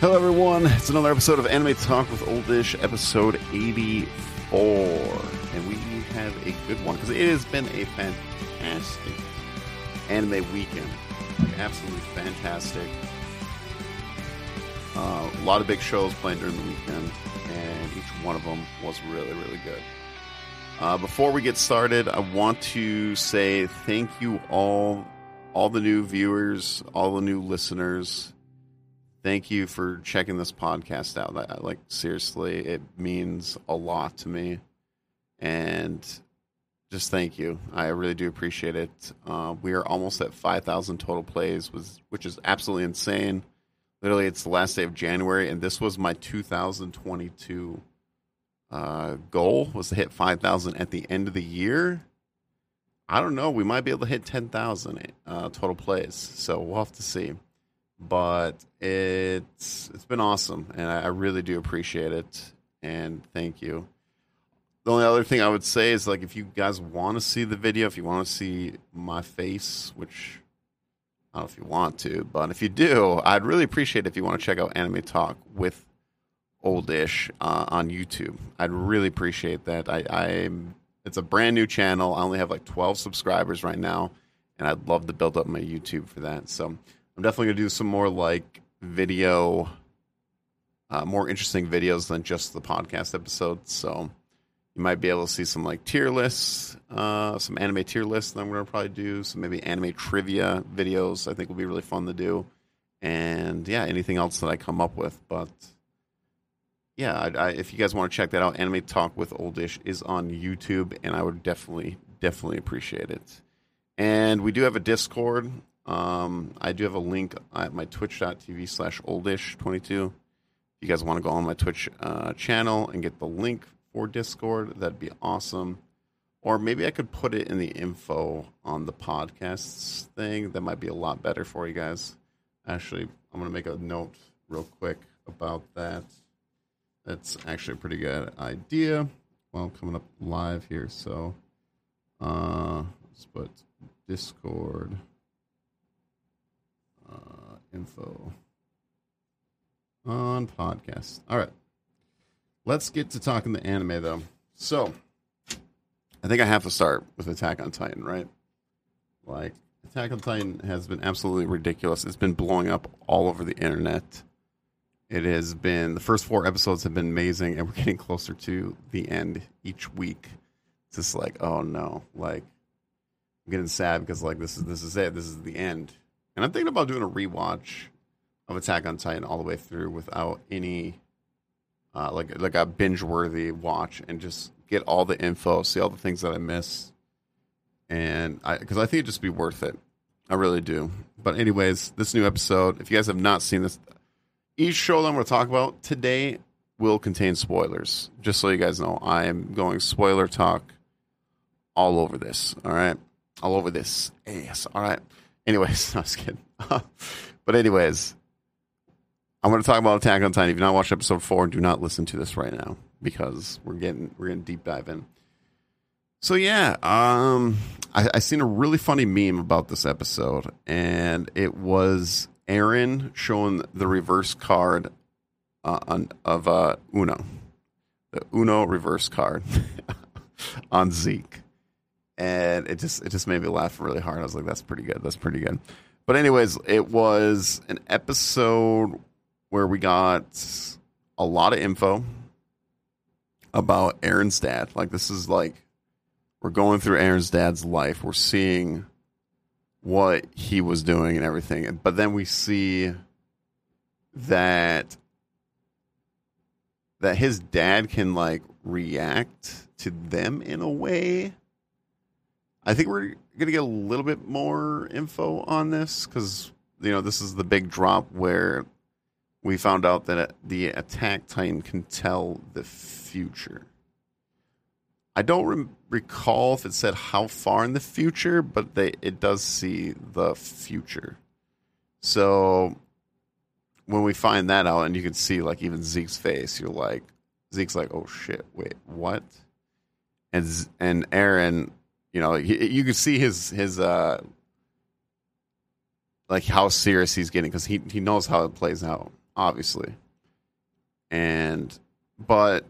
Hello, everyone. It's another episode of Anime Talk with Oldish, episode 84. And we have a good one because it has been a fantastic anime weekend. Like, absolutely fantastic. Uh, a lot of big shows playing during the weekend, and each one of them was really, really good. Uh, before we get started, I want to say thank you all, all the new viewers, all the new listeners thank you for checking this podcast out. Like seriously, it means a lot to me, and just thank you. I really do appreciate it. Uh, we are almost at five thousand total plays, was which is absolutely insane. Literally, it's the last day of January, and this was my 2022 uh, goal was to hit 5,000 at the end of the year. I don't know. We might be able to hit 10,000 uh, total plays, so we'll have to see but it's it's been awesome, and I, really do appreciate it. And thank you. The only other thing I would say is like if you guys want to see the video, if you want to see my face, which I don't know if you want to, but if you do, I'd really appreciate it if you want to check out Anime Talk with Oldish uh, on YouTube. I'd really appreciate that. I, I it's a brand new channel. I only have like 12 subscribers right now, and I'd love to build up my YouTube for that. So I'm definitely gonna do some more like video, uh, more interesting videos than just the podcast episodes. So you might be able to see some like tier lists, uh, some anime tier lists that I'm gonna probably do. Some maybe anime trivia videos. I think will be really fun to do. And yeah, anything else that I come up with. But yeah, I, I, if you guys want to check that out, Anime Talk with Oldish is on YouTube, and I would definitely, definitely appreciate it. And we do have a Discord. Um, I do have a link at my twitch.tv slash oldish22. If you guys want to go on my Twitch uh, channel and get the link for Discord, that'd be awesome. Or maybe I could put it in the info on the podcasts thing. That might be a lot better for you guys. Actually, I'm going to make a note real quick about that. That's actually a pretty good idea. Well, coming up live here. So uh, let's put Discord uh, info on podcast. All right. Let's get to talking the anime though. So, I think I have to start with Attack on Titan, right? Like, Attack on Titan has been absolutely ridiculous. It's been blowing up all over the internet. It has been the first four episodes have been amazing, and we're getting closer to the end each week. It's just like, oh no, like I'm getting sad because like this is this is it. This is the end. And I'm thinking about doing a rewatch of Attack on Titan all the way through without any uh, like like a binge worthy watch and just get all the info, see all the things that I miss, and I because I think it'd just be worth it. I really do. But anyways, this new episode, if you guys have not seen this, each show that I'm going to talk about today will contain spoilers. Just so you guys know, I am going spoiler talk all over this. All right, all over this. Yes. All right. Anyways, I was kidding. but anyways, I'm going to talk about Attack on Titan. If you've not watched episode four, do not listen to this right now because we're getting we're getting deep dive in. So yeah, um, I, I seen a really funny meme about this episode, and it was Eren showing the reverse card uh, on, of uh, Uno, the Uno reverse card on Zeke and it just it just made me laugh really hard. I was like, "That's pretty good. That's pretty good." But anyways, it was an episode where we got a lot of info about Eren's dad. Like this is like we're going through Eren's dad's life. We're seeing what he was doing and everything. But then we see that that his dad can like react to them in a way I think we're going to get a little bit more info on this because, you know, this is the big drop where we found out that uh, the attack titan can tell the future. I don't re- recall if it said how far in the future, but they, it does see the future. So when we find that out, and you can see like even Zeke's face, you're like, Zeke's like, oh shit, wait, what? And and Eren you know, he, you can see his his uh like how serious he's getting because he he knows how it plays out. obviously. And but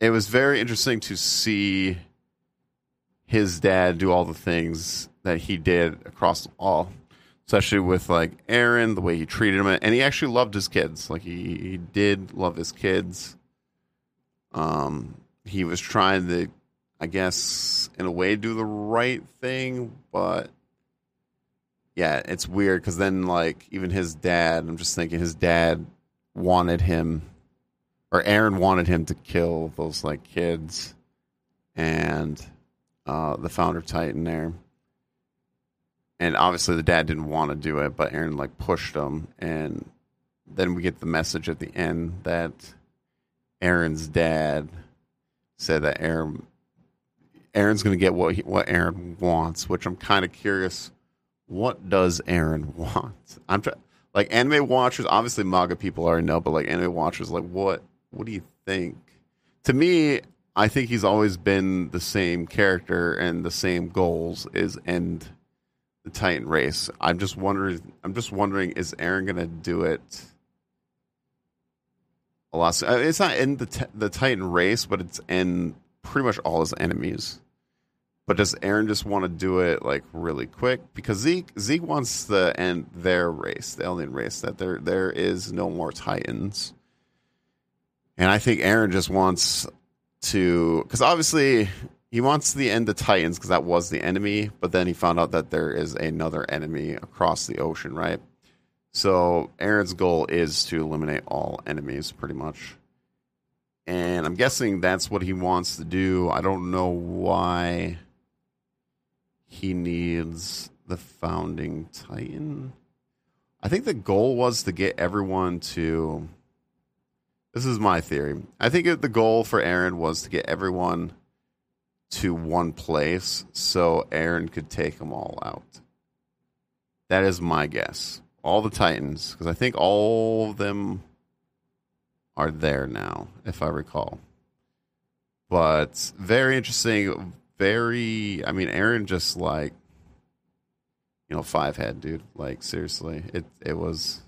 it was very interesting to see his dad do all the things that he did across all especially with like Eren, the way he treated him, and he actually loved his kids. Like he, he did love his kids. Um, he was trying to, I guess, in a way, do the right thing, but yeah, it's weird because then like even his dad, I'm just thinking his dad wanted him, or Eren wanted him to kill those like kids, and uh, the founder Titan there. And obviously the dad didn't want to do it, but Eren, like pushed him, and then we get the message at the end that Eren's dad said that Eren Eren's going to get what he, what Eren wants, which I'm kind of curious. What does Eren want? I'm try- like anime watchers. Obviously, manga people already know, but like anime watchers, like what? What do you think? To me, I think he's always been the same character and the same goals is end the Titan race. I'm just wondering. I'm just wondering, is Eren gonna do it? A lot. It's not in the the Titan race, but it's in pretty much all his enemies. But does Eren just want to do it like really quick? Because Zeke Zeke wants the end their race, the alien race, that there there is no more Titans. And I think Eren just wants to because obviously he wants the end of Titans because that was the enemy, but then he found out that there is another enemy across the ocean, right? So Eren's goal is to eliminate all enemies, pretty much. And I'm guessing that's what he wants to do. I don't know why he needs the founding Titan. I think the goal was to get everyone to. This is my theory. I think the goal for Eren was to get everyone to one place so Eren could take them all out. That is my guess. All the Titans, because I think all of them are there now, if I recall. But very interesting. Very, I mean, Eren just like, you know, five head, dude. Like seriously, it it was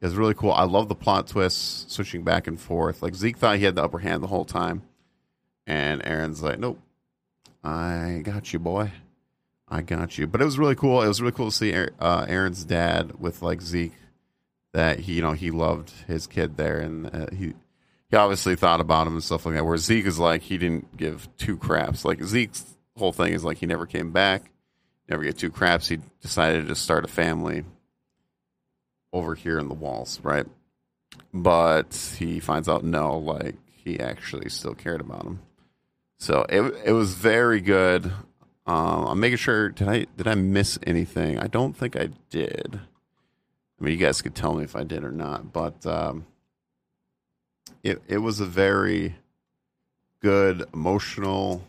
it was really cool. I love the plot twists, switching back and forth. Like Zeke thought he had the upper hand the whole time. And Eren's like, nope, I got you, boy. I got you. But it was really cool. It was really cool to see uh, Eren's dad with like Zeke. That he, you know, he loved his kid there, and uh, he he obviously thought about him and stuff like that. Where Zeke is like he didn't give two craps. Like Zeke's whole thing is like he never came back, never get two craps. He decided to start a family over here in the walls, right? But he finds out no, like he actually still cared about him. So it it was very good. Um, I'm making sure. Did I did I miss anything? I don't think I did. I mean, you guys could tell me if I did or not, but um, it it was a very good emotional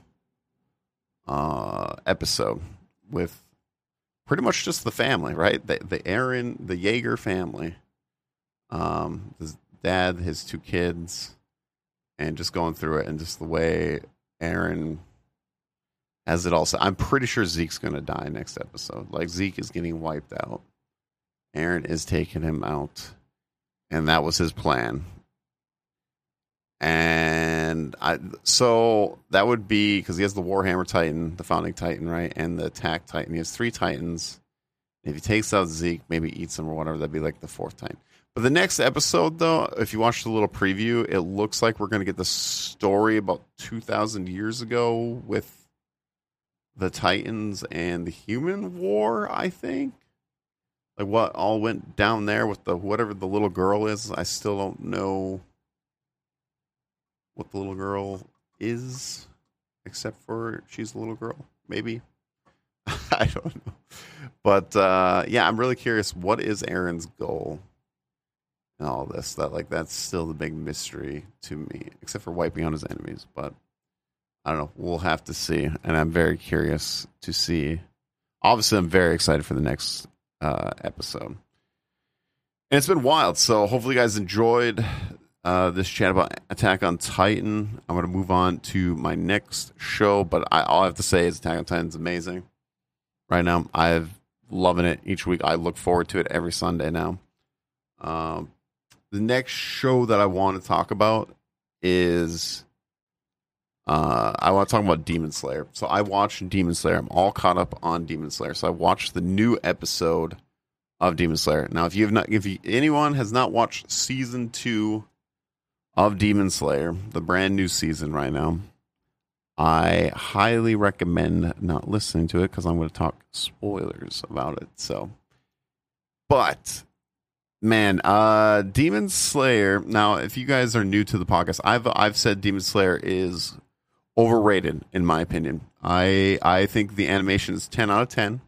uh, episode with pretty much just the family, right? The the Eren, the Jaeger family, um, his dad, his two kids, and just going through it, and just the way Eren as it all. also. I'm pretty sure Zeke's to die next episode. Like Zeke is getting wiped out. Eren is taking him out, and that was his plan. And I so that would be because he has the Warhammer Titan, the founding Titan, right, and the attack Titan. He has three Titans. If he takes out Zeke, maybe eats him or whatever, that'd be like the fourth Titan. But the next episode, though, if you watch the little preview, it looks like we're going to get the story about 2,000 years ago with the Titans and the Human War, I think. Like what all went down there with the whatever the little girl is. I still don't know what the little girl is, except for she's a little girl. Maybe. I don't know. But uh, yeah, I'm really curious. What is Eren's goal? and all this. That like that's still the big mystery to me, except for wiping out his enemies. But I don't know. We'll have to see, and I'm very curious to see. Obviously, I'm very excited for the next uh, episode. And it's been wild. So hopefully, you guys enjoyed uh, this chat about Attack on Titan. I'm going to move on to my next show, but I, all I have to say is Attack on Titan is amazing. Right now, I'm loving it each week. I look forward to it every Sunday now. Um, the next show that I want to talk about is uh, I want to talk about Demon Slayer. So I watched Demon Slayer. I'm all caught up on Demon Slayer. So I watched the new episode of Demon Slayer. Now, if you have not, if you, anyone has not watched season two of Demon Slayer, the brand new season right now, I highly recommend not listening to it because I'm going to talk spoilers about it. So, but man, uh, Demon Slayer. Now, if you guys are new to the podcast, I've I've said Demon Slayer is overrated in my opinion. I I think the animation is ten out of ten.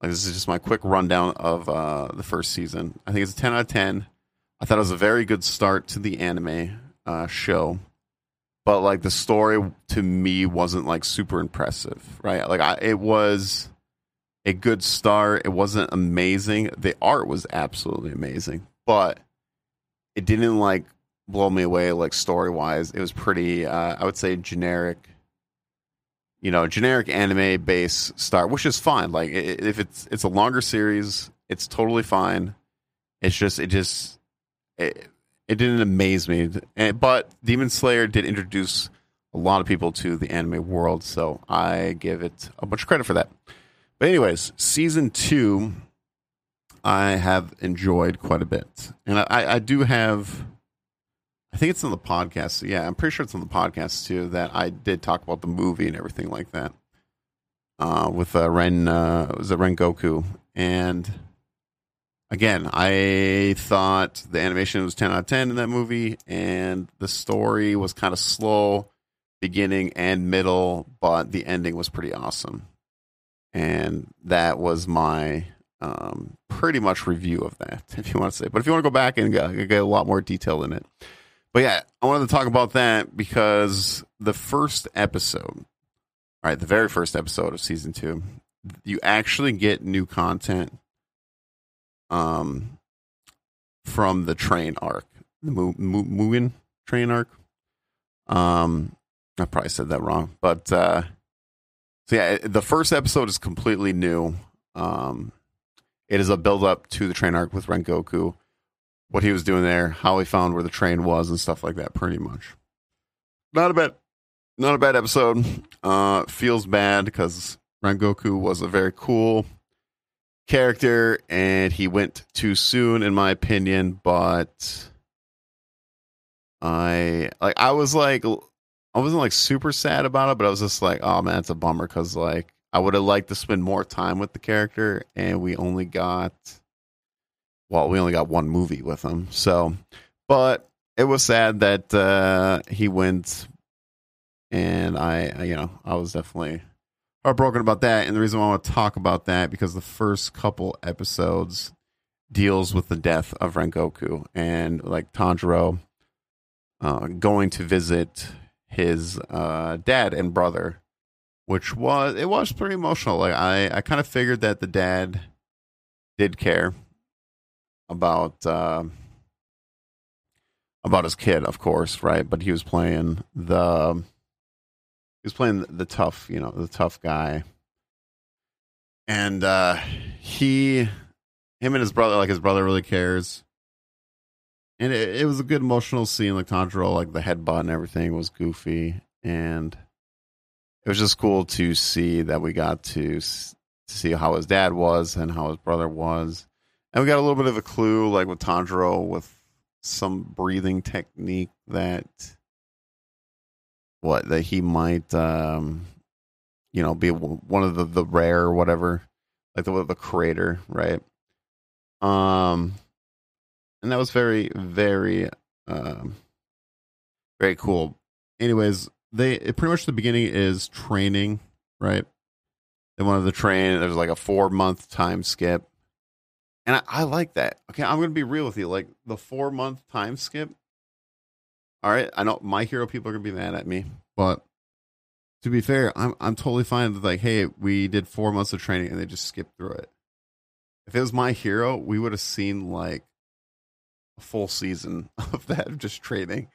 Like this is just my quick rundown of uh, the first season. I think it's a ten out of ten. I thought it was a very good start to the anime uh, show, but like the story to me wasn't like super impressive, right? Like I, it was a good start. It wasn't amazing. The art was absolutely amazing, but it didn't like blow me away like story wise. It was pretty uh, I would say generic. You know, generic anime base start, which is fine. Like if it's it's a longer series, it's totally fine. It's just it just it, it didn't amaze me. But Demon Slayer did introduce a lot of people to the anime world, so I give it a bunch of credit for that. But anyways, season two, I have enjoyed quite a bit, and I, I do have I think it's on the podcast. Yeah, I'm pretty sure it's on the podcast too. That I did talk about the movie and everything like that. Uh, with uh, Ren, uh, was it Rengoku? And again, I thought the animation was 10 out of 10 in that movie, and the story was kind of slow, beginning and middle, but the ending was pretty awesome. And that was my um, pretty much review of that, if you want to say. But if you want to go back and get, get a lot more detail in it, but yeah, I wanted to talk about that because the first episode, right, the very first episode of season two, you actually get new content um from the train arc, the Mugen train arc. Um, I probably said that wrong, but uh, so yeah, the first episode is completely new. Um, it is a build up to the train arc with Rengoku what he was doing there, how he found where the train was, and stuff like that. Pretty much. Not a bad, not a bad episode. Uh, feels bad because Rengoku was a very cool character, and he went too soon, in my opinion. But I like, I was like, I wasn't like super sad about it, but I was just like, oh man, it's a bummer because like I would have liked to spend more time with the character, and we only got well, we only got one movie with him. So, but it was sad that uh, he went, and I, you know, I was definitely heartbroken about that. And the reason why I want to talk about that because the first couple episodes deals with the death of Rengoku and like Tanjiro uh, going to visit his uh, dad and brother, which was it was pretty emotional. Like I, I kind of figured that the dad did care about uh, about his kid, of course, right? But he was playing the he was playing the tough, you know, the tough guy, and uh, he, him and his brother, like his brother, really cares. And it, it was a good emotional scene, like Tanjiro, like the headbutt and everything was goofy, and it was just cool to see that we got to, to see how his dad was and how his brother was. And we got a little bit of a clue, like with Tanjiro, with some breathing technique that what that he might, um, you know, be one of the the rare or whatever, like the the creator, right? Um, and that was very very um very cool. Anyways, they pretty much the beginning is training, right? They wanted to train. There's like a four month time skip and I, I like that. Okay, I'm gonna be real with you. Like the four month time skip. All right, I know my hero people are gonna be mad at me, but to be fair, I'm I'm totally fine with like, hey, we did four months of training and they just skipped through it. If it was my hero, we would have seen like a full season of that of just training.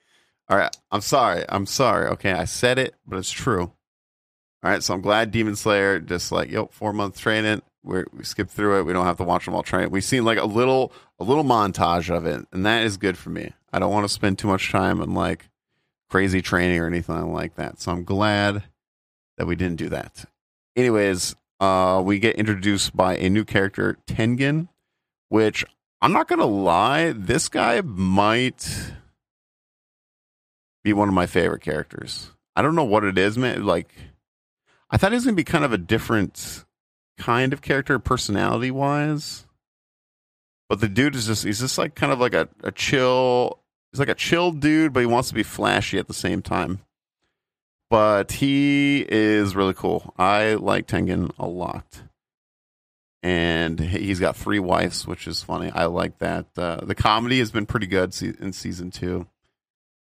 All right, I'm sorry. I'm sorry. Okay, I said it, but it's true. All right, so I'm glad Demon Slayer just like, yo, four month training We're, we skip through it. We don't have to watch them all train. We've seen like a little a little montage of it, and that is good for me. I don't want to spend too much time on like crazy training or anything like that. So I'm glad that we didn't do that. Anyways, uh, we get introduced by a new character, Tengen, which I'm not gonna lie, this guy might be one of my favorite characters. I don't know what it is, man. Like, I thought he was gonna be kind of a different kind of character, personality wise. But the dude is just—he's just like kind of like a, a chill. He's like a chill dude, but he wants to be flashy at the same time. But he is really cool. I like Tengen a lot and he's got three wives, which is funny. I like that. Uh, the comedy has been pretty good in season two,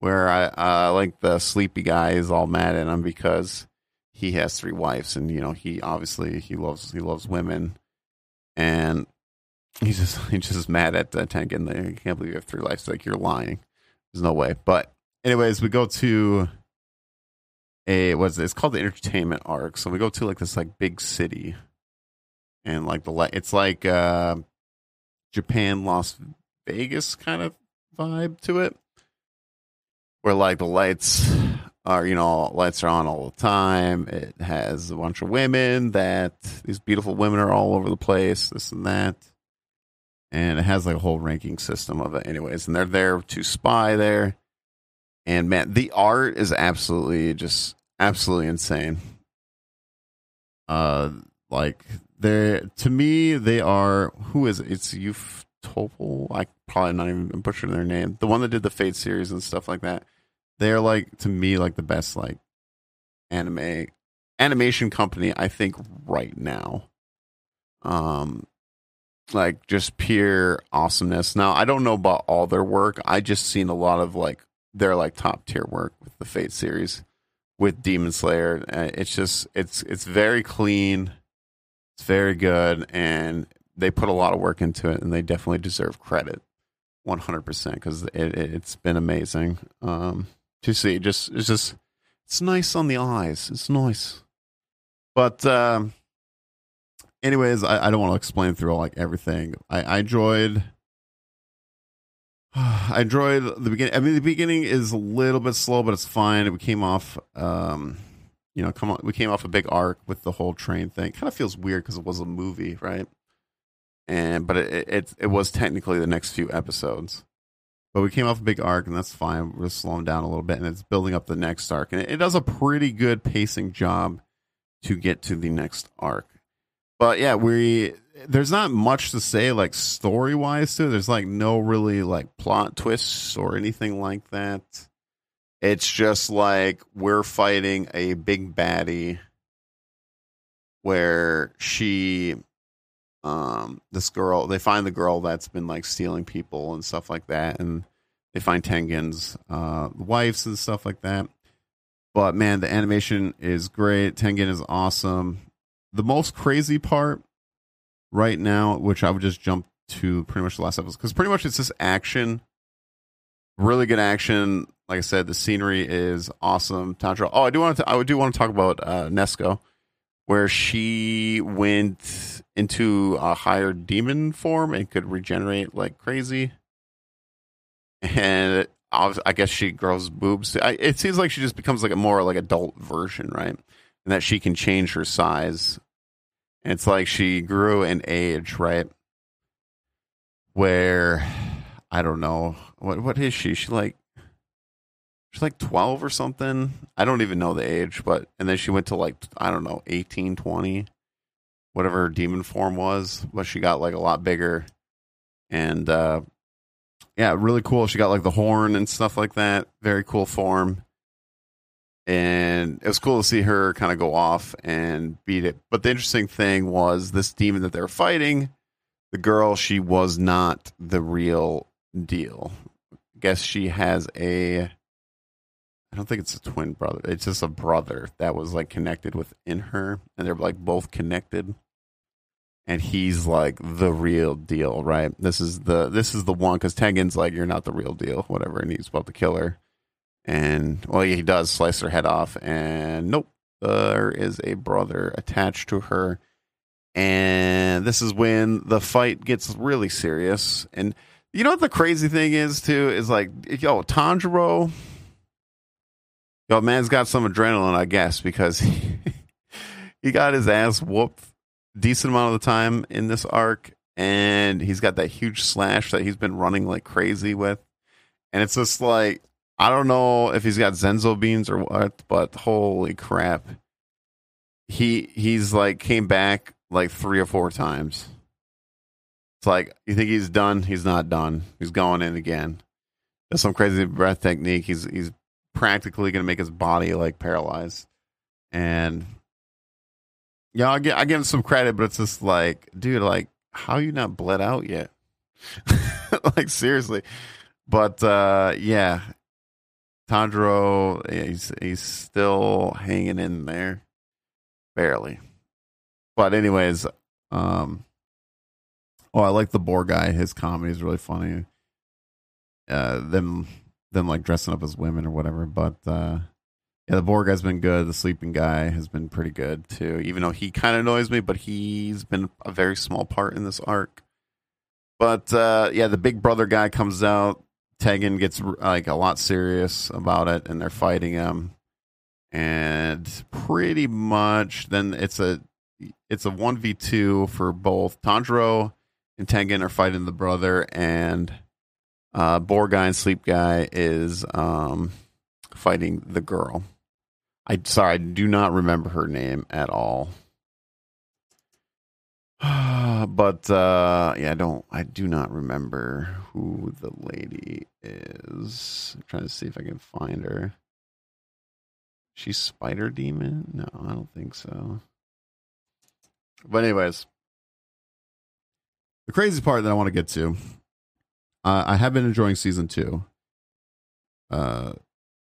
where I uh, like the sleepy guy is all mad at him because he has three wives, and you know he obviously he loves he loves women, and he's just he's just mad at the uh, Tengen. They can't believe you have three wives. Like you're lying. There's no way. But anyways, we go to a what's it? It's called the entertainment arc. So we go to like this like big city and like the light. It's like uh, Japan, Las Vegas kind of vibe to it, where like the lights are, you know, lights are on all the time. It has a bunch of women that these beautiful women are all over the place, this and that. And it has like a whole ranking system of it, anyways. And they're there to spy there. And man, the art is absolutely just absolutely insane. Uh, like they to me they are who is it? it's Youth Topol. I probably not even butchering their name. The one that did the Fate series and stuff like that. They're like to me like the best like anime animation company I think right now. Um like just pure awesomeness. Now I don't know about all their work. I just seen a lot of like their like top tier work with the Fate series with Demon Slayer. Uh, it's just it's it's very clean it's very good, and they put a lot of work into it, and they definitely deserve credit, one hundred percent, because it, it, has been amazing um, to see. Just it's just it's nice on the eyes. It's nice, but um, anyways, I, I don't want to explain through like everything. I, I enjoyed. I enjoyed the beginning. I mean, the beginning is a little bit slow, but it's fine. We came off um, you know, come on, we came off a big arc with the whole train thing. Kind of feels weird because it was a movie, right? And but it, it it was technically the next few episodes. But we came off a big arc, and that's fine. We're slowing down a little bit, and it's building up the next arc, and it, it does a pretty good pacing job to get to the next arc. But yeah, we there's not much to say like story wise to it. There's like no really like plot twists or anything like that. It's just like we're fighting a big baddie where she um this girl they find the girl that's been like stealing people and stuff like that and they find Tengen's uh wives and stuff like that. But man, the animation is great. Tengen is awesome. The most crazy part right now, which I would just jump to pretty much the last episode, because pretty much it's just action, really good action like I said, the scenery is awesome. Tantra. Oh, I do want to. I do want to talk about uh, Nezuko, where she went into a higher demon form and could regenerate like crazy. And I guess she grows boobs. It seems like she just becomes like a more like adult version, right? And that she can change her size. And it's like she grew in age, right? Where I don't know what what is she? She like she's like 12 or something. I don't even know the age, but and then she went to like I don't know, 18, 20, whatever her demon form was, but she got like a lot bigger and uh yeah, really cool. She got like the horn and stuff like that. Very cool form. And it was cool to see her kind of go off and beat it. But the interesting thing was this demon that they were fighting, the girl, she was not the real deal. Guess she has a I don't think it's a twin brother. It's just a brother that was like connected within her, and they're like both connected. And he's like the real deal, right? This is the this is the one because Tengen's like you're not the real deal, whatever, and he's about to kill her. And well, he does slice her head off, and nope, there is a brother attached to her, And this is when the fight gets really serious. And you know what the crazy thing is too is like yo Tanjiro, yo man's got some adrenaline, I guess, because he, he got his ass whooped decent amount of the time in this arc, and he's got that huge slash that he's been running like crazy with, and it's just like I don't know if he's got Senzu beans or what, but holy crap, he he's like came back like three or four times. It's like you think he's done, he's not done. He's going in again. There's some crazy breath technique. He's he's practically going to make his body like paralyzed. And yeah, I get I give him some credit, but it's just like, dude, like how you not bled out yet? like seriously. But uh yeah, Tanjiro, he's he's still hanging in there, barely. But anyways, um, oh, I like the boar guy. His comedy is really funny. Uh, them them like dressing up as women or whatever. But uh, yeah, the boar guy's been good. The sleeping guy has been pretty good too. Even though he kind of annoys me, but he's been a very small part in this arc. But uh, yeah, the big brother guy comes out. Tengen gets like a lot serious about it, and they're fighting him. And pretty much, then it's a it's a one v two for both Tanjiro and Tengen are fighting the brother, and uh, Boar guy and Sleep guy is um, fighting the girl. I sorry, I do not remember her name at all. but uh, yeah, I don't. I do not remember who the lady is. I'm trying to see if I can find her. She's Spider Demon? No, I don't think so. But anyways, the crazy part that I want to get to, uh, I have been enjoying season two. Uh,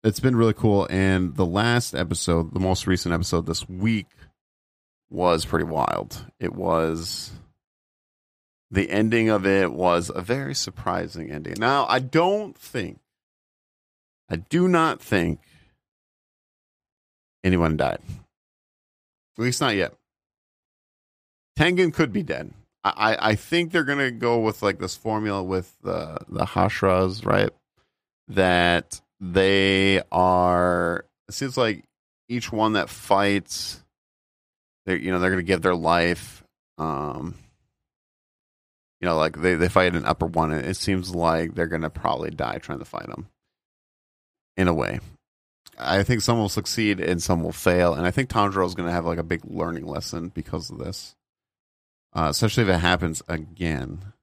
it's been really cool, and the last episode, the most recent episode this week, was pretty wild. It was the ending of it was a very surprising ending. Now, I don't think, I do not think anyone died. At least not yet. Tengen could be dead. I, I think they're gonna go with like this formula with the the Hashiras, right? That they are. It seems like each one that fights, they're you know they're gonna give their life. Um, you know, like they they fight an upper one, and it seems like they're gonna probably die trying to fight them. In a way, I think some will succeed and some will fail, and I think Tanjiro is gonna have like a big learning lesson because of this uh, especially if it happens again.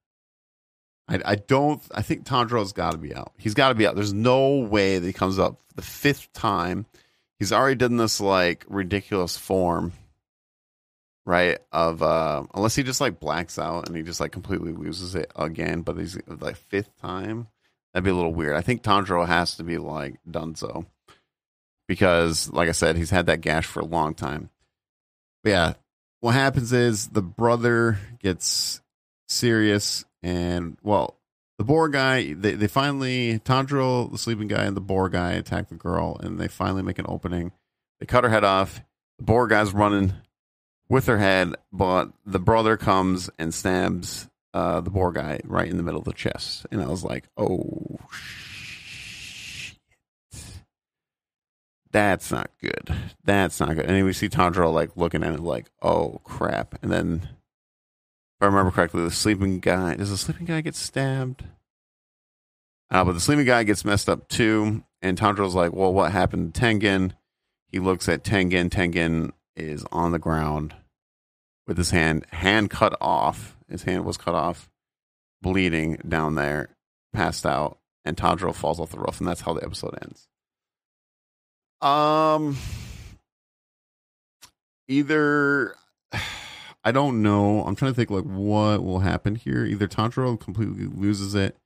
I, I don't. I think Tanjiro's got to be out. He's got to be out. There's no way that he comes up the fifth time. He's already done this like ridiculous form, right? Of uh unless he just like blacks out and he just like completely loses it again. But he's like fifth time. That'd be a little weird. I think Tanjiro has to be like done so because, like I said, he's had that gash for a long time. But yeah, what happens is the brother gets serious and well the boar guy they, they finally Tanjiro, the sleeping guy and the boar guy attack the girl and they finally make an opening. They cut her head off. The boar guy's running with her head but the brother comes and stabs uh, the boar guy right in the middle of the chest. And i was like oh that's not good. That's not good. And then we see Tanjiro like looking at it like, oh crap. And then, if I remember correctly, the sleeping guy does the sleeping guy get stabbed? Uh, but the sleeping guy gets messed up too. And Tanjiro's like, well, what happened to Tengen? He looks at Tengen. Tengen is on the ground with his hand hand cut off. His hand was cut off, bleeding down there, passed out, and Tanjiro falls off the roof, and that's how the episode ends. Um, either I don't know. I'm trying to think like what will happen here. Either Tanjiro completely loses it,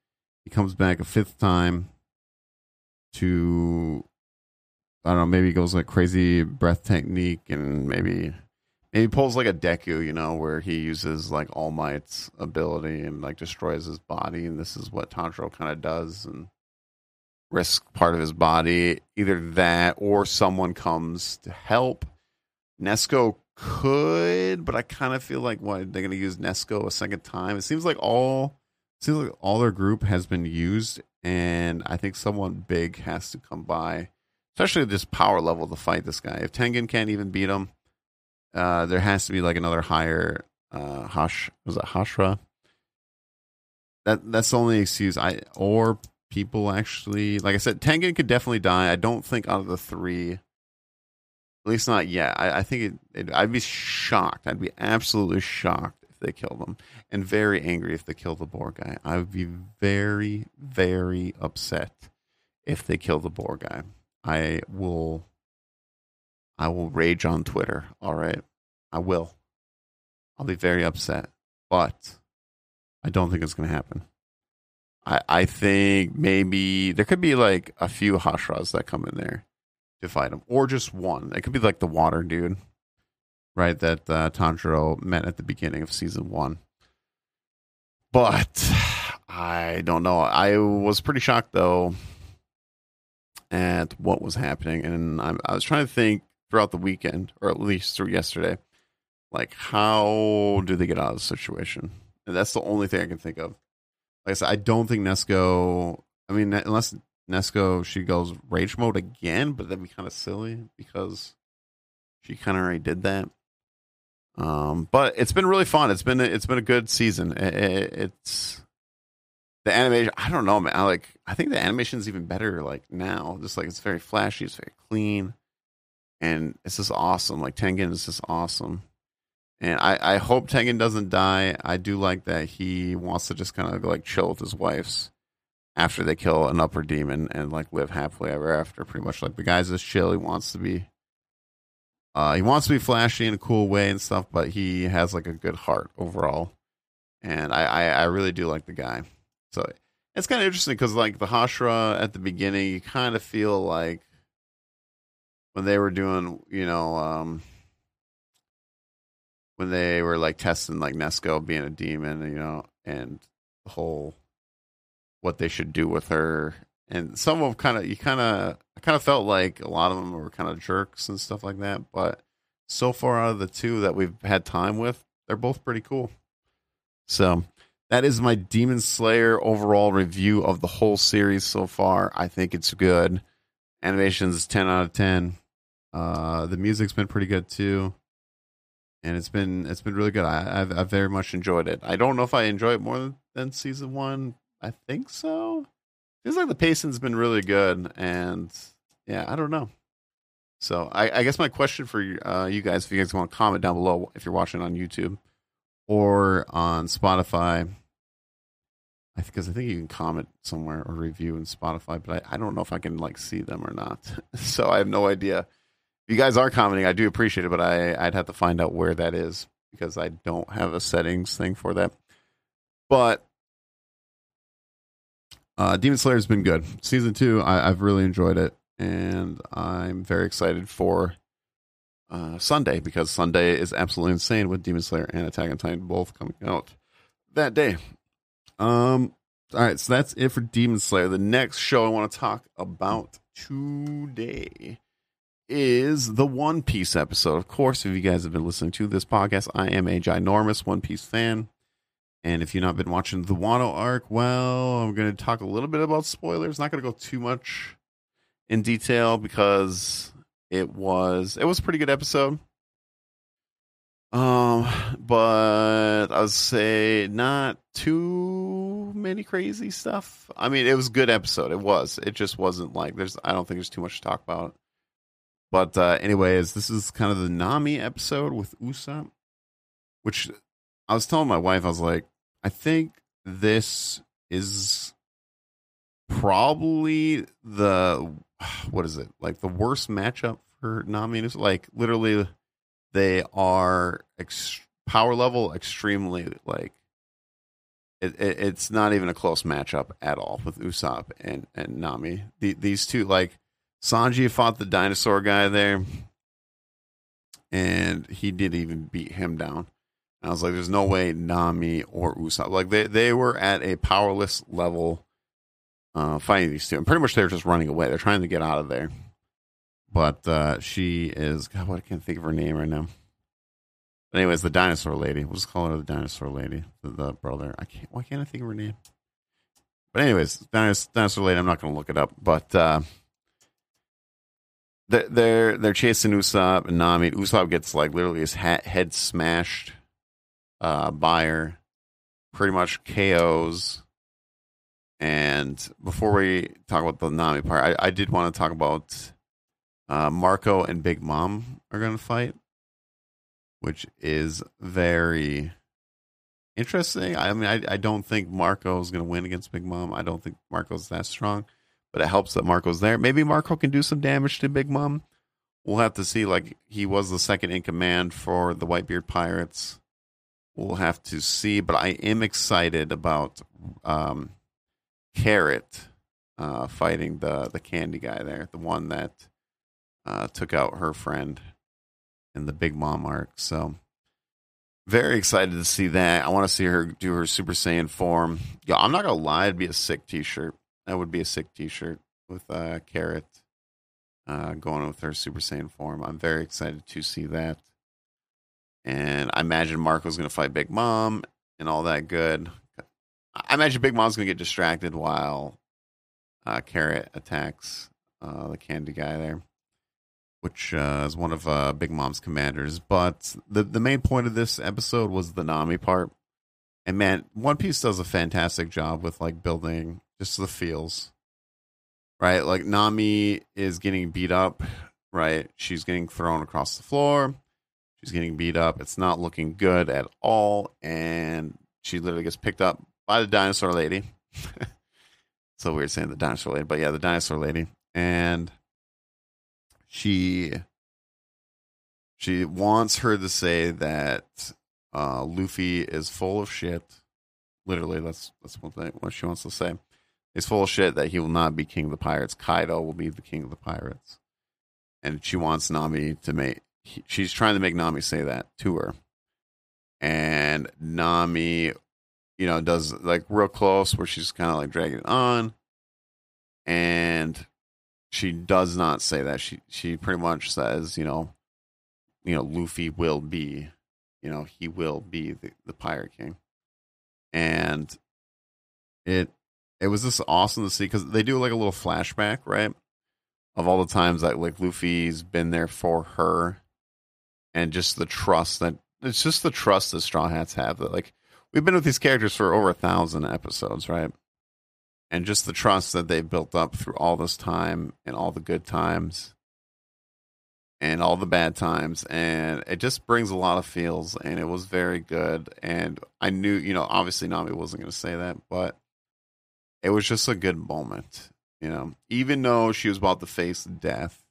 he comes back a fifth time to I don't know, maybe he goes like crazy breath technique and maybe maybe pulls like a Deku, you know, where he uses like All Might's ability and like destroys his body, and this is what Tanjiro kind of does, and risk part of his body. Either that or someone comes to help. Nezuko could, but I kind of feel like what they're going to use Nezuko a second time. It seems like all seems like all their group has been used, and I think someone big has to come by, especially this power level to fight this guy. If Tengen can't even beat him, uh, there has to be like another higher uh, Hash was it Hashira? That that's the only excuse I or people actually like I said, Tengen could definitely die. I don't think out of the three, at least not yet. I, I think it, it, I'd be shocked. I'd be absolutely shocked if they killed him, and very angry if they kill the boar guy. I would be very, very upset if they kill the boar guy. I will. I will rage on Twitter. All right, I will. I'll be very upset, but I don't think it's going to happen. I, I think maybe there could be like a few Hashiras that come in there to fight him, or just one. It could be like the water dude, right? That uh, Tanjiro met at the beginning of season one. But I don't know. I was pretty shocked though at what was happening, and I, I was trying to think throughout the weekend, or at least through yesterday, like how do they get out of the situation? And that's the only thing I can think of like I said, I don't think Nezuko. I mean, unless Nezuko she goes rage mode again, but that'd be kind of silly because she kind of already did that. Um, but it's been really fun. It's been it's been a good season. It, it, it's the animation. I don't know, man. I like. I think the animation is even better. Like now, just like it's very flashy. It's very clean, and it's just awesome. Like Tengen is just awesome. And I, I hope Tengen doesn't die. I do like that he wants to just kind of like chill with his wives after they kill an upper demon and like live happily ever after. Pretty much like the guy's just chill. He wants to be, uh, he wants to be flashy in a cool way and stuff, but he has like a good heart overall. And I, I, I really do like the guy. So it's kind of interesting because like the Hashira at the beginning, you kind of feel like when they were doing, you know, um, when they were like testing like Nezuko being a demon, you know, and the whole what they should do with her. And some of them kind of, you kind of, I kind of felt like a lot of them were kind of jerks and stuff like that. But so far out of the two that we've had time with, they're both pretty cool. So that is my Demon Slayer overall review of the whole series so far. I think it's good. Animations 10 out of 10. Uh, the music's been pretty good too and it's been it's been really good. I, have I've very much enjoyed it. I don't know if I enjoy it more than, season one. I think so. Feels like the pacing's been really good, and yeah, I don't know. So I, I guess my question for uh, you guys, if you guys want to comment down below, if you're watching on YouTube or on Spotify, I because I think you can comment somewhere or review in Spotify, but I, I don't know if I can like see them or not. so I have no idea you guys are commenting, I do appreciate it, but I I'd have to find out where that is because I don't have a settings thing for that. But uh, Demon Slayer has been good. Season two, I, have really enjoyed it, and I'm very excited for uh, Sunday because Sunday is absolutely insane with Demon Slayer and Attack on Titan both coming out that day. Um, all right, so that's it for Demon Slayer. The next show I want to talk about today is the One Piece episode. Of course, if you guys have been listening to this podcast, I am a ginormous One Piece fan. And if you've not been watching the Wano arc, well, I'm going to talk a little bit about spoilers. Not going to go too much in detail because it was it was a pretty good episode. Um, but I would say not too many crazy stuff. I mean, it was good episode. It was. It just wasn't like there's. I don't think there's too much to talk about. But uh, anyways, this is kind of the Nami episode with Usopp, which I was telling my wife, I was like, I think this is probably the what is it like the worst matchup for Nami and like literally they are ex- power level extremely like it, it, it's not even a close matchup at all with Usopp and and Nami. The, these two like Sanji fought the dinosaur guy there, and he didn't even beat him down. And I was like, "There's no way Nami or Usopp like they they were at a powerless level uh, fighting these two, and pretty much they're just running away. They're trying to get out of there." But uh, she is God. What I can't think of her name right now. But anyways, the dinosaur lady. We'll just call her the dinosaur lady. The, the brother. I can't. Why can't I think of her name? But anyways, dinosaur, lady. I'm not going to look it up. But uh, they're they're, chasing Usopp and Nami. Usopp gets like literally his hat, head smashed uh, by. Pretty much KOs. And before we talk about the Nami part, I, I did want to talk about uh, Marco and Big Mom are going to fight, which is very interesting. I mean, I, I don't think Marco is going to win against Big Mom. I don't think Marco's that strong, but it helps that Marco's there. Maybe Marco can do some damage to Big Mom. We'll have to see. Like he was the second in command for the Whitebeard Pirates. We'll have to see, but I am excited about um, Carrot uh, fighting the the candy guy there, the one that uh, took out her friend in the Big Mom arc. So very excited to see that. I want to see her do her Super Saiyan form. Yeah, I'm not gonna lie, it'd be a sick T-shirt. That would be a sick T-shirt with uh, Carrot uh, going with her Super Saiyan form. I'm very excited to see that. And I imagine Marco's gonna fight Big Mom and all that good. I imagine Big Mom's gonna get distracted while uh, Carrot attacks uh, the candy guy there which uh, is one of uh, Big Mom's commanders. But the the main point of this episode was the Nami part. And man, One Piece does a fantastic job with like building just the feels. Right? Like Nami is getting beat up, right? She's getting thrown across the floor. She's getting beat up. It's not looking good at all. And she literally gets picked up by the dinosaur lady. so weird saying the dinosaur lady, but yeah, the dinosaur lady. And she she wants her to say that uh, Luffy is full of shit. Literally, that's that's what what she wants to say. He's full of shit that he will not be king of the pirates. Kaido will be the king of the pirates, and she wants Nami to make. She's trying to make Nami say that to her, and Nami, you know, does like real close where she's kind of like dragging it on, and she does not say that. She she pretty much says, you know, you know, Luffy will be, you know, he will be the, the pirate king. And it it was just awesome to see because they do like a little flashback, right? Of all the times that like Luffy's been there for her and just the trust that it's just the trust that Straw Hats have that like we've been with these characters for over a thousand episodes, right? and just the trust that they've built up through all this time and all the good times and all the bad times and it just brings a lot of feels and it was very good and i knew you know obviously nami wasn't going to say that but it was just a good moment you know even though she was about to face death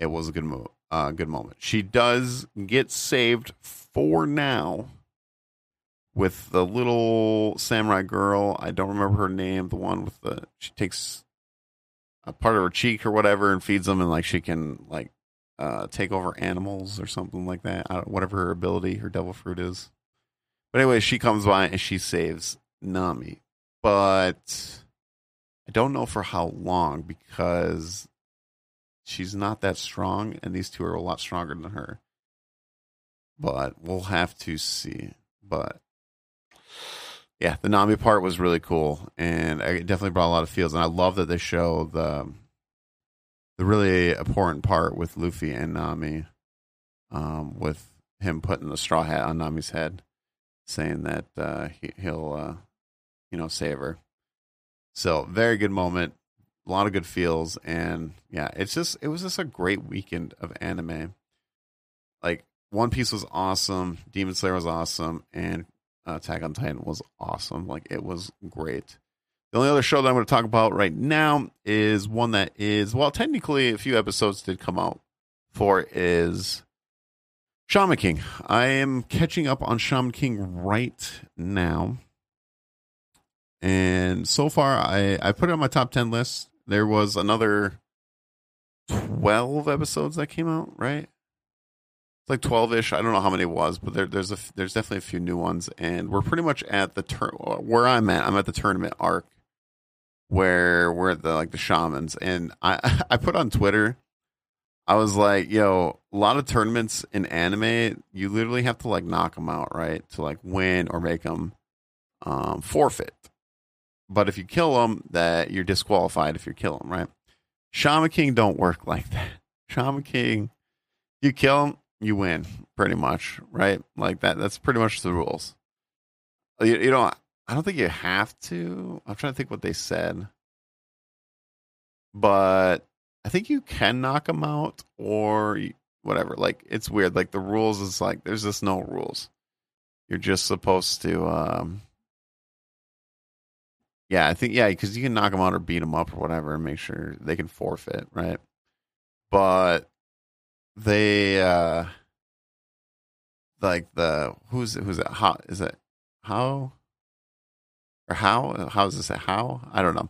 it was a good mo- uh, good moment she does get saved for now with the little samurai girl. I don't remember her name. The one with the she takes a part of her cheek or whatever and feeds them, and like she can like uh, take over animals or something like that. whatever her ability, her devil fruit is. But anyway, she comes by and she saves Nami, but I don't know for how long because she's not that strong, and these two are a lot stronger than her. But we'll have to see. But yeah, the Nami part was really cool, and it definitely brought a lot of feels. And I love that they show the the really important part with Luffy and Nami, um, with him putting the straw hat on Nami's head, saying that uh, he, will uh, you know, save her. So very good moment, a lot of good feels, and yeah, it's just it was just a great weekend of anime. Like One Piece was awesome, Demon Slayer was awesome, and uh, Attack on Titan was awesome. Like it was great. The only other show that I'm going to talk about right now is one that is well, technically a few episodes did come out for is Shaman King. I am catching up on Shaman King right now. And so far I I put it on my top 10 list. There was another 12 episodes that came out, right? It's like twelve ish. I don't know how many it was, but there, there's a there's definitely a few new ones, and we're pretty much at the turn where I'm at. I'm at the tournament arc where we're the like the shamans, and I I put on Twitter. I was like, yo, a lot of tournaments in anime, you literally have to like knock them out, right? To like win or make them um, forfeit. But if you kill them, that you're disqualified if you kill them, right? Shaman King don't work like that. Shaman King, you kill him, you win, pretty much, right? Like that. That's pretty much the rules. You, you don't. I don't think you have to. I'm trying to think what they said, but I think you can knock them out or whatever. Like it's weird. Like the rules is like there's just no rules. You're just supposed to. um Yeah, I think yeah, because you can knock them out or beat them up or whatever, and make sure they can forfeit, right? But they uh like the who's who's it? How is it? How or how? How is this? How? I don't know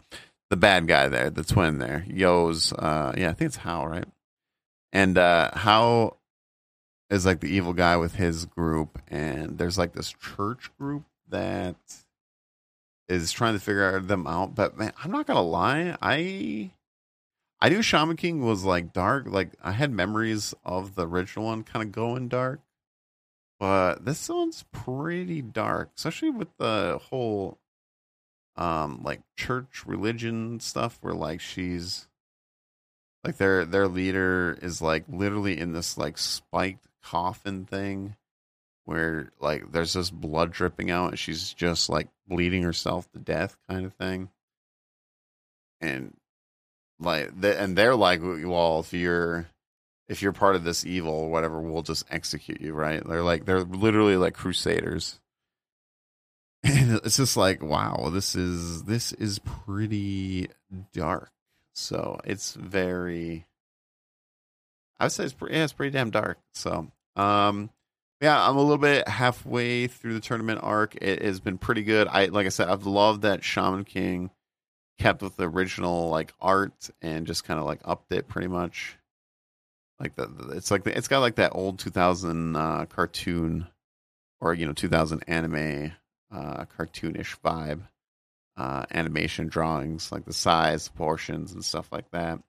the bad guy there, the twin there, Yoh's. Uh, yeah, I think it's Hao, right? And uh, Hao is like the evil guy with his group, and there's like this church group that is trying to figure them out. But man, I'm not gonna lie, I I knew Shaman King was like dark. Like I had memories of the original one kind of going dark. But this one's pretty dark, especially with the whole um like church religion stuff where like she's like their their leader is like literally in this like spiked coffin thing where like there's this blood dripping out and she's just like bleeding herself to death kind of thing. And like they, and they're like well if you're if you're part of this evil or whatever we'll just execute you right? They're like they're literally like crusaders. And it's just like wow this is this is pretty dark. So it's very i would say it's pretty, yeah, it's pretty damn dark. So um yeah i'm a little bit halfway through the tournament arc. It has been pretty good. I like i said i've loved that shaman king kept with the original like art and just kind of like upped it pretty much. Like the, it's like the, it's got like that old 2000 uh cartoon or you know 2000 anime uh, cartoonish vibe, uh, animation drawings, like the size, portions, and stuff like that.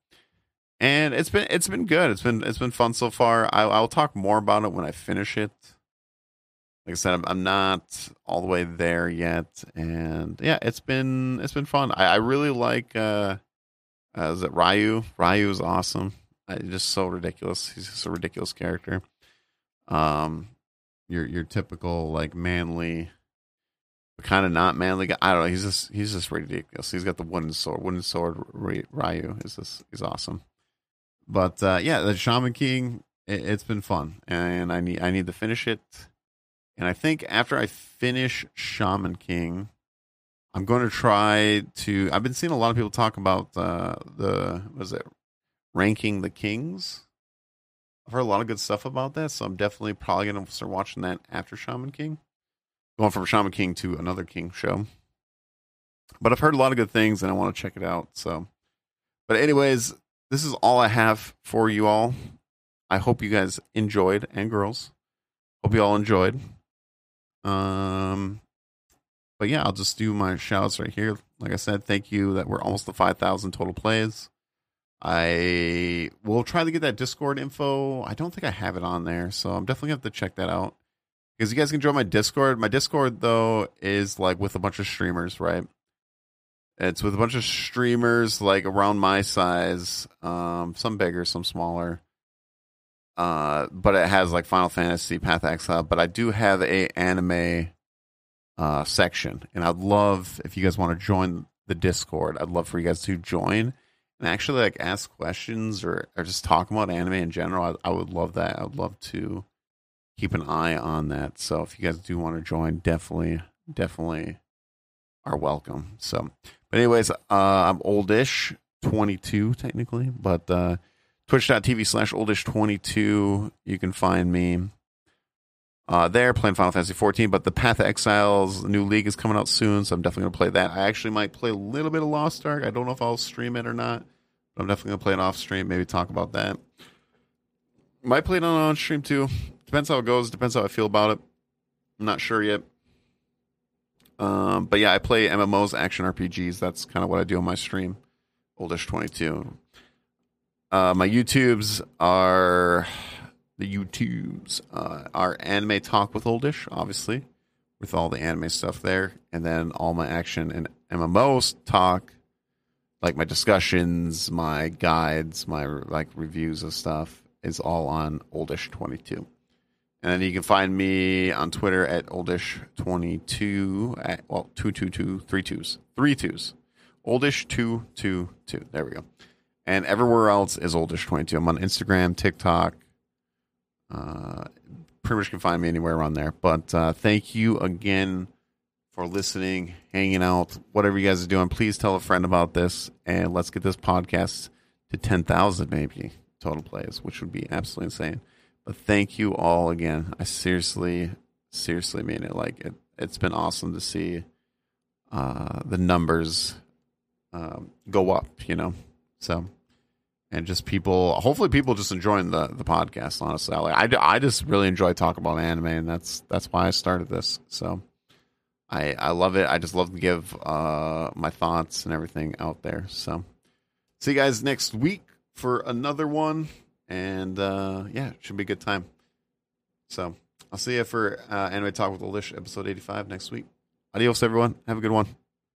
And it's been it's been good. It's been it's been fun so far. I, I'll talk more about it when I finish it. Like I said, I'm, I'm not all the way there yet, and yeah, it's been it's been fun. I, I really like uh, uh, is it Ryu? Ryu is awesome. I, just so ridiculous. He's just a ridiculous character. Um, your your typical like manly kind of not manly guy. I don't know. He's just he's just ridiculous. He's got the wooden sword. Wooden sword Ryu is this. he's awesome. But uh, yeah, the Shaman King. It, has been fun, and I need I need to finish it. And I think after I finish Shaman King, I'm going to try to. I've been seeing a lot of people talk about uh, the was it ranking the kings. I've heard a lot of good stuff about that, so I'm definitely probably going to start watching that after Shaman King going from Shaman King to another King show. But I've heard a lot of good things and I want to check it out. So, but anyways, this is all I have for you all. I hope you guys enjoyed and girls. Hope you all enjoyed. Um, but yeah, I'll just do my shouts right here. Like I said, thank you that we're almost to 5,000 total plays. I will try to get that Discord info. I don't think I have it on there, so I'm definitely going to have to check that out because you guys can join my Discord. My Discord though is like with a bunch of streamers, right? It's with a bunch of streamers like around my size, um, some bigger, some smaller. Uh, but it has like Final Fantasy, Path Exile. But I do have a anime uh section, and I'd love if you guys want to join the Discord. I'd love for you guys to join and actually like ask questions or or just talk about anime in general. I, I would love that. I would love to keep an eye on that. So if you guys do want to join, definitely, definitely are welcome. So, but anyways, uh, I'm oldish, 22 technically, but uh, twitch.tv slash oldish 22. You can find me uh, there playing Final Fantasy 14. But the Path of Exiles new league is coming out soon, so I'm definitely gonna play that. I actually might play a little bit of Lost Ark. I don't know if I'll stream it or not. But I'm definitely gonna play it off stream. Maybe talk about that. Might play it on on stream too. Depends how it goes. Depends how I feel about it. I'm not sure yet. Um, but yeah, I play MMOs, action RPGs. That's kind of what I do on my stream. Oldish twenty two. Uh, my YouTubes are the YouTubes uh, are Anime Talk with Oldish, obviously, with all the anime stuff there, and then all my action and MMOs talk, like my discussions, my guides, my like reviews of stuff, is all on Oldish Twenty Two. And then you can find me on Twitter at oldish22 at well two two two three twos three twos oldish two two two. There we go. And everywhere else is oldish22. I'm on Instagram, TikTok. Uh, pretty much can find me anywhere around there. But uh, thank you again for listening, hanging out, whatever you guys are doing. Please tell a friend about this, and let's get this podcast to 10,000 maybe total plays, which would be absolutely insane. But thank you all again. I seriously, seriously mean it. Like it, it's been awesome to see uh, the numbers um, go up. You know, so and just people. Hopefully, people just enjoying the the podcast. Honestly, like, I, I just really enjoy talking about anime, and that's that's why I started this. So. I, I love it. I just love to give uh, my thoughts and everything out there. So, see you guys next week for another one and uh, yeah, it should be a good time. So I'll see you for uh, Anime Talk with Oldish, episode 85 next week. Adios, everyone. Have a good one.